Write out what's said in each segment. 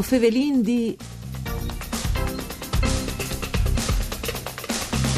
O fevelin di...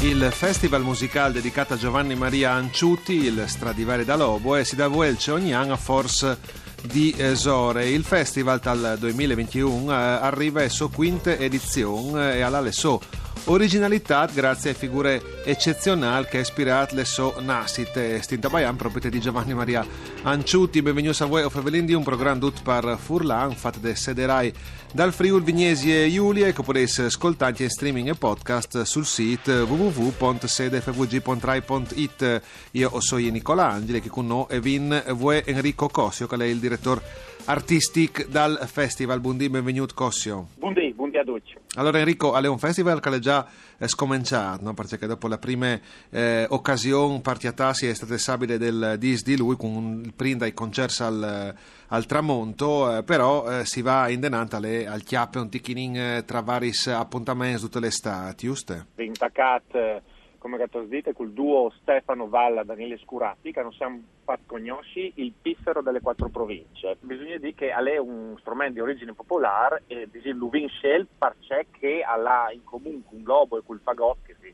Il festival musicale dedicato a Giovanni Maria Anciuti, il Stradivari da Lobo, si da Vuelce ogni anno a Force di Esore. Il festival dal 2021 eh, arriva a sua quinta edizione e alla sua originalità grazie a figure eccezionali che ha ispirato le sue nascite. Stinta Bayan, proprietà di Giovanni Maria Anciuti. Benvenuti a voi, Fevelin un programma tutto per Furlan, fatto da Sederai dal Friul Vignesi e Giulia, che potete ascoltare in streaming e podcast sul sito www.sedefvg.rai.it. Io sono Nicola Angeli, che con noi è Vin Vue Enrico Cossio, che è il direttore artistic dal festival. Buondì, benvenuto Cossio. Buondì, a tutti. Allora Enrico, è un festival che è già scominciato, no? perché dopo la prima eh, occasione partiatasi è stata sabile del dis di lui con il prima dai concerti al, al tramonto, eh, però eh, si va in denanta alle, al chiappe un ticchinin eh, tra vari appuntamenti tutte le estati, giusto? Intaccat eh, come Gattos dite, col duo Stefano Valla Daniele Scuratti, che non siamo fatti conosci, il piffero delle quattro province. Bisogna dire che è un strumento di origine popolare e l'Uvin Shell parce che ha in comune con Lobo e col Fagott, che si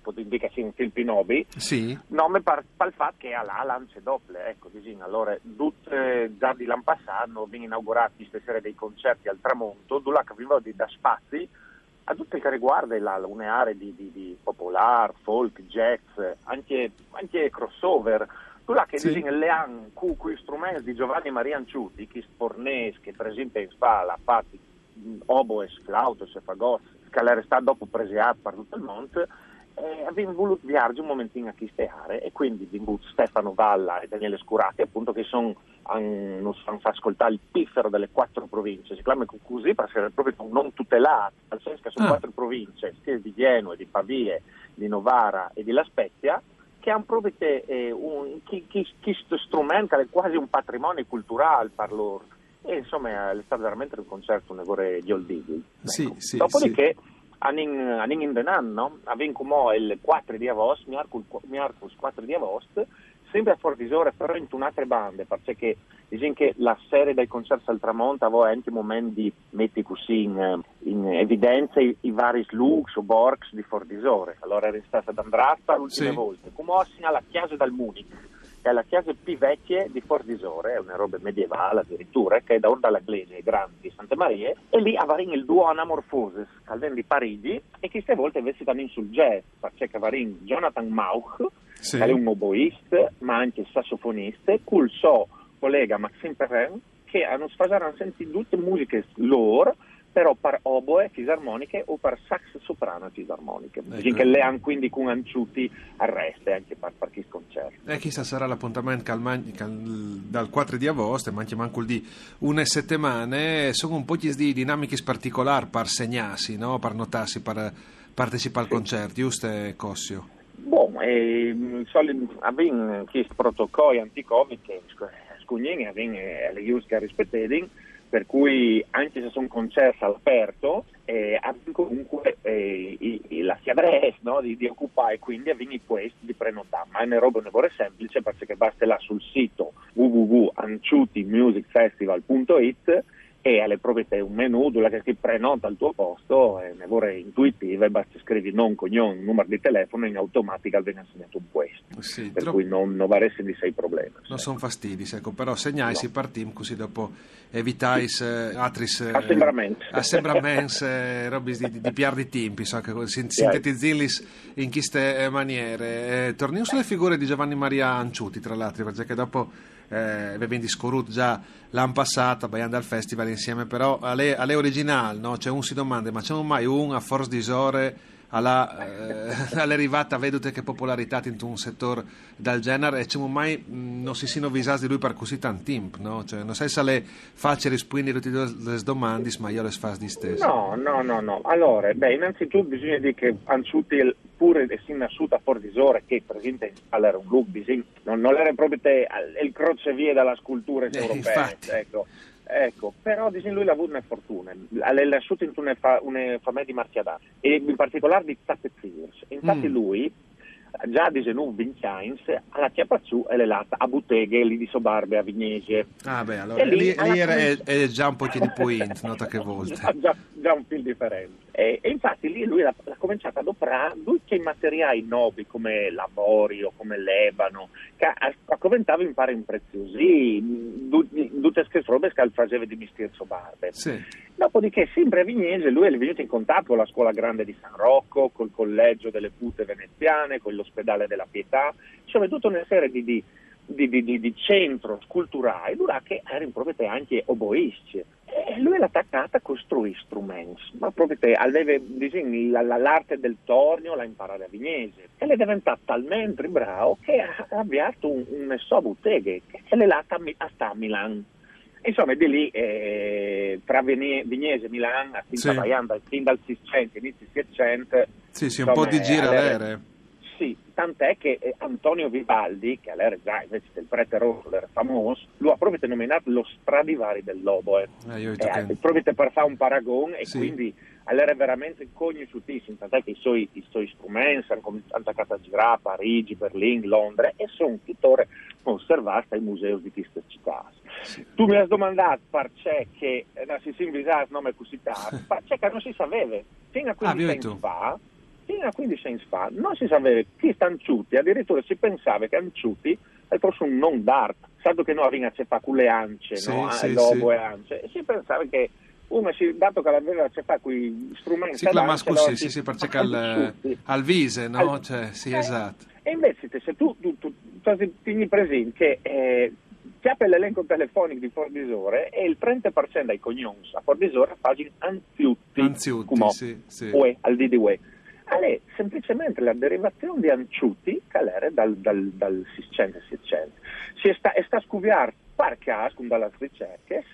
potete dire che sia un film Pinobi, sì. nome per, per il fatto che ha la lance doppie, ecco, disin. allora, tutte, già di l'anno passato, vengono inaugurati stasera dei concerti al tramonto, dove vivo da spazi, a tutto il che riguarda la, un'area di, di, di popolar, folk, jazz, anche, anche crossover. Tu là che sì. dici le han con quei strumenti di Giovanni Maria Anciuti, che spornes, che per esempio in spalla, fatti oboes, flautos e fagos, che l'era stato dopo preseato per tutto il mondo, eh, abbiamo voluto viaggiare un momentino a chisteare e quindi abbiamo Stefano Valla e Daniele Scurati appunto che sono non fanno ascoltare il piffero delle quattro province si chiama così perché è proprio non tutelato nel senso che sono ah. quattro province sia di Genoa, di Pavia, di Novara e di La Spezia che hanno proprio eh, un, chi, chi, chi strumento è quasi un patrimonio culturale per loro e insomma è stato veramente un concerto un evore di old ecco. sì, sì, dopodiché sì anin, anin in denan, no? Avem come il 4 di agosto, miarcus 4 di agosto, sempre a Fortisore, però in un'altra bande, perché diciamo che la serie dei concerti al tramonto aveva anche momenti di metti così in, in evidenza i, i, vari slugs o borgs di Fortisore. Allora era stata ad Andrasta l'ultima sì. volta, come alla chiesa dal Munich che è la chiesa più vecchia di Fordisore, è una roba medievale addirittura, che è da Orda la Glese, grande di Santa Maria, e lì avarin il duo Anamorphoses, calden di Parigi, e queste volte invece danno sul jazz, perché avarin Jonathan Mauch, sì. è un oboista, ma anche sassofonista, col suo collega Maxime Perrin, che hanno sfasato sentire tutte musiche loro, però per oboe fisarmoniche o per sax soprano fisarmoniche. Ecco. Che le hanno quindi con anciuti arreste anche per, per chi sconcerti. E chissà sarà l'appuntamento cal, cal, dal 4 di agosto, ma anche manco di una settimana, sono un po' di dinamiche particolari per segnarsi, no? per notarsi, per partecipare al sì. concerto, giusto Cossio? Bom, eh, abbiamo chiesto protocolli anti-Covid scugnini abbiamo le use che rispettano per cui anche se sono concerti all'aperto eh, comunque eh, i, i, la fiabress no? di, di, occupare quindi avvini questo di prenotare ma è una roba ne semplice perché basta là sul sito www.anciutimusicfestival.it e alle proprietà un menu dove si prenota il tuo posto e ne vorrei intuitiva e basta scrivi non cognome, numero di telefono e in automatica viene assegnato un puesto sì, per troppo... cui non, non varesse di sei problemi non sono fastidi ecco, però segnai no. si partim così dopo evitai eh, altri eh, assembramenti assembramenti eh, robi di, di, di piar di tempi so, che sintetizzinli in queste eh, maniere. Eh, torniamo sulle figure di Giovanni Maria Anciuti tra l'altro perché dopo eh, abbiamo discorruto già l'anno passato, andando al festival insieme, però alle, alle originali, no? C'è un si domanda, ma c'è un mai un a forza di Isore alla, eh, all'arrivata vedute che popolarità in un settore del genere e c'è mai mh, non si siano visati di lui per così tanto tempo, no? Cioè, non sai se le facce rispondere tutte le domande, ma io le faccio di stesso. No, no, no, no. Allora, beh, innanzitutto bisogna dire che Anzuti pure essendo nasciuta a Fortisore, che per esempio allora un look, non, non era proprio te, il crocevia della scultura eh, europea, ecco. Ecco, però dice lui ha avuto una fortuna, ha lasciato in una, fa, una famiglia di marchiadà e in particolare di Tate Infatti mm. lui già di Genù Vinciains alla Chiapazzu e le lata a Butteghe lì di Sobarbe a Vignese. Ah beh, allora lì, lì, lì è, è, già un po' di point, nota che volte. Già, già, già un fil differente. E, e, infatti lì lui l'ha, l'ha cominciato ad operare tutti i materiali nobili come l'avorio, come l'ebano, che a, a Coventavo impara in preziosi, tutte queste robe che faceva di Mistir Sobarbe. Sì. Dopodiché, sempre a Vignese, lui è venuto in contatto con la scuola grande di San Rocco, col collegio delle pute veneziane, con l'ospedale della Pietà, insomma tutta una serie di, di, di, di, di centro culturali, che erano proprio anche oboisti. E lui l'ha attaccata a costruire strumenti, ma proprio aveva l'arte del tornio, l'ha imparata a Vignese e è diventata talmente bravo che ha avviato un, un so botteghe che l'è lata a a Milano. Insomma, di lì eh, tra Vignese e Milano, sì. fin dal 600, inizio 700. Sì, sì, un po' di gira l'ere. Sì, tant'è che eh, Antonio Vivaldi, che all'era già invece del prete rosso era famoso, lo ha proprio denominato lo Stradivari del Lobo. Eh. Eh, eh, proprio per fare un paragone e sì. quindi all'era veramente conosciutissimo, tant'è che i suoi, i suoi strumenti hanno cominciato a girare a Parigi, Berlino, Londra e sono tuttora conservati ai musei di queste città. Sì. Tu mi hai domandato perché che non si invisa il nome così tanto, perché non si sapeva, fino a 15 ah, anni fa fino a 15 anni fa non si sapeva chi sta Anciuti, addirittura si pensava che Anciuti fosse un non d'arte, salvo che non aveva a con le ance, sì, no? sì, lobo sì. e ance, e si pensava che uno, si, dato che aveva a con gli strumenti si chiama così, sì, sì, perché al, al vise, no? Al, cioè, sì, eh, esatto. E invece se tu, tu, tu, tu tieni presente che eh, si apre l'elenco telefonico di Fordisore e il 30% dei cognomi a Fordisore fanno anziutti, anziutti sì, sì. Ue, al di di Ue è semplicemente la derivazione di anciuti che era dal, dal, dal 600 600. Si sta, sta scuviar par caso dalla ricerche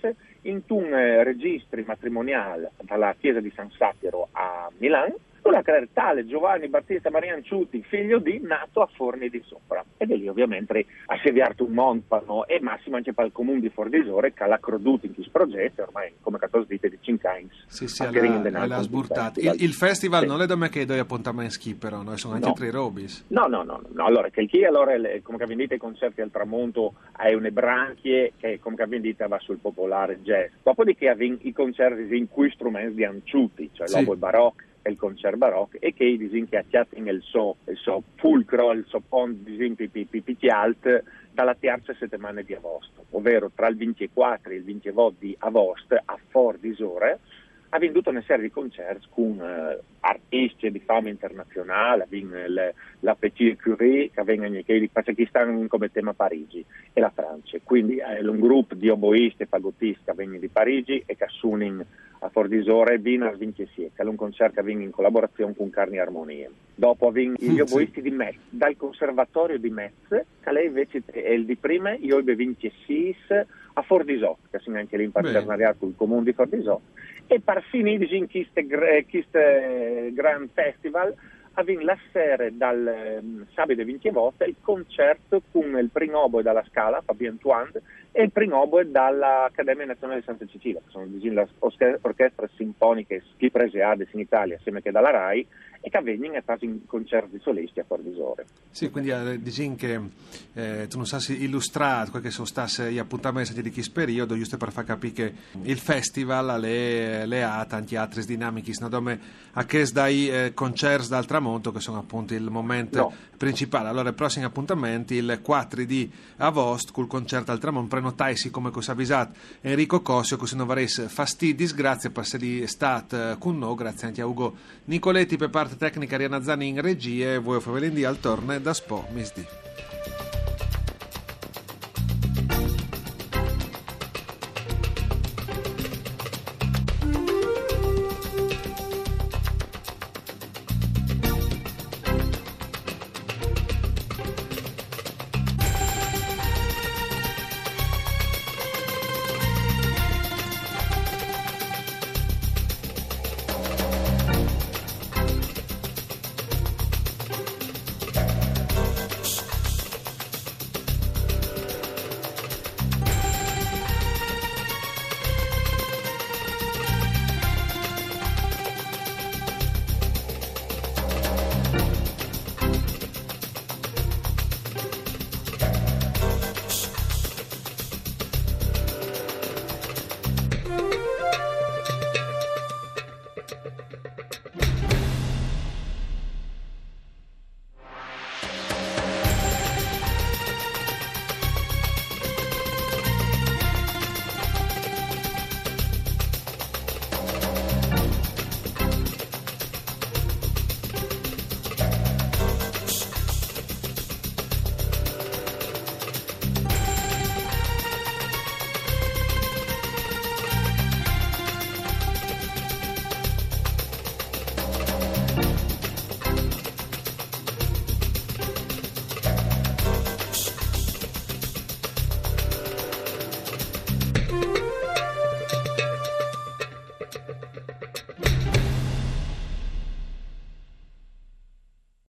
in un eh, registro matrimoniale dalla chiesa di San Satiro a Milano una tale Giovanni Battista Maria Anciuti, figlio di, nato a Forni di Sopra. Ed è lì ovviamente a sediarti un montano e massimo anche per il comune di Fornisore che l'ha creduto in questo progetto, ormai come catos dite di Cincains. Sì, sì, l'ha sburtato. Il, il, festival sì. non è da me che do appuntamenti però, no? sono anche no. tre robis. No, no, no, no. allora, che chi allora, come vi dite, i concerti al tramonto hai une branchie che come vi dite va sul popolare jazz. Dopodiché i concerti in cui strumenti di Anciuti, cioè sì. l'obo e barocco, il concert barocco e che disin che acciatten il suo, il suo fulcro, il suo pont disin pipi alt dalla terza settimana di agosto, ovvero tra il 24 e il 28 di agosto a Fort d'Isore ha venduto una serie di concerti con uh, artisti di fama internazionale, le, la Petit Curie che vengono che, che stanno come tema Parigi e la Francia. Quindi è eh, un gruppo di oboisti e fagottisti che vengono di Parigi e che assumono a Fordisore vino a Vincesier, che è un concerto avviene in collaborazione con Carni Armonie. Dopo avviene gli oboisti di Metz, dal conservatorio di Metz, che lei invece è il di prima, io ebbe Vincessis a Fordisò, che è anche lì in partenariato con il comune di Fordisò, e per finire in questo Grand Festival avviene la sera dal um, sabato 20 volte il concerto con il primo oboe dalla Scala, Fabien Tuand, e il primo oboe dall'Accademia Nazionale di Santa Cecilia, che sono le orchestre sinfoniche che prese in Italia, assieme che dalla RAI, e che avvengono e fanno concerti solisti a Fornisore. Sì, quindi eh, dici che eh, tu non sai illustrare quelli che sono stati gli appuntamenti di questo periodo, giusto per far capire che il festival le, le ha tanti altri dinamici, dove a che dai eh, concerti dal tramonto, che sono appunto il momento no. principale. Allora, i prossimi appuntamenti, il 4 di agosto, col concerto al tramonto, prenotaisi come cosa avvisato Enrico Cossio, così non avreste fastidi, disgrazie per essere stato eh, con noi, grazie anche a Ugo Nicoletti per parte tecnica Ariana Zani in regia e voi Favelindi al torne da Spo Misdi.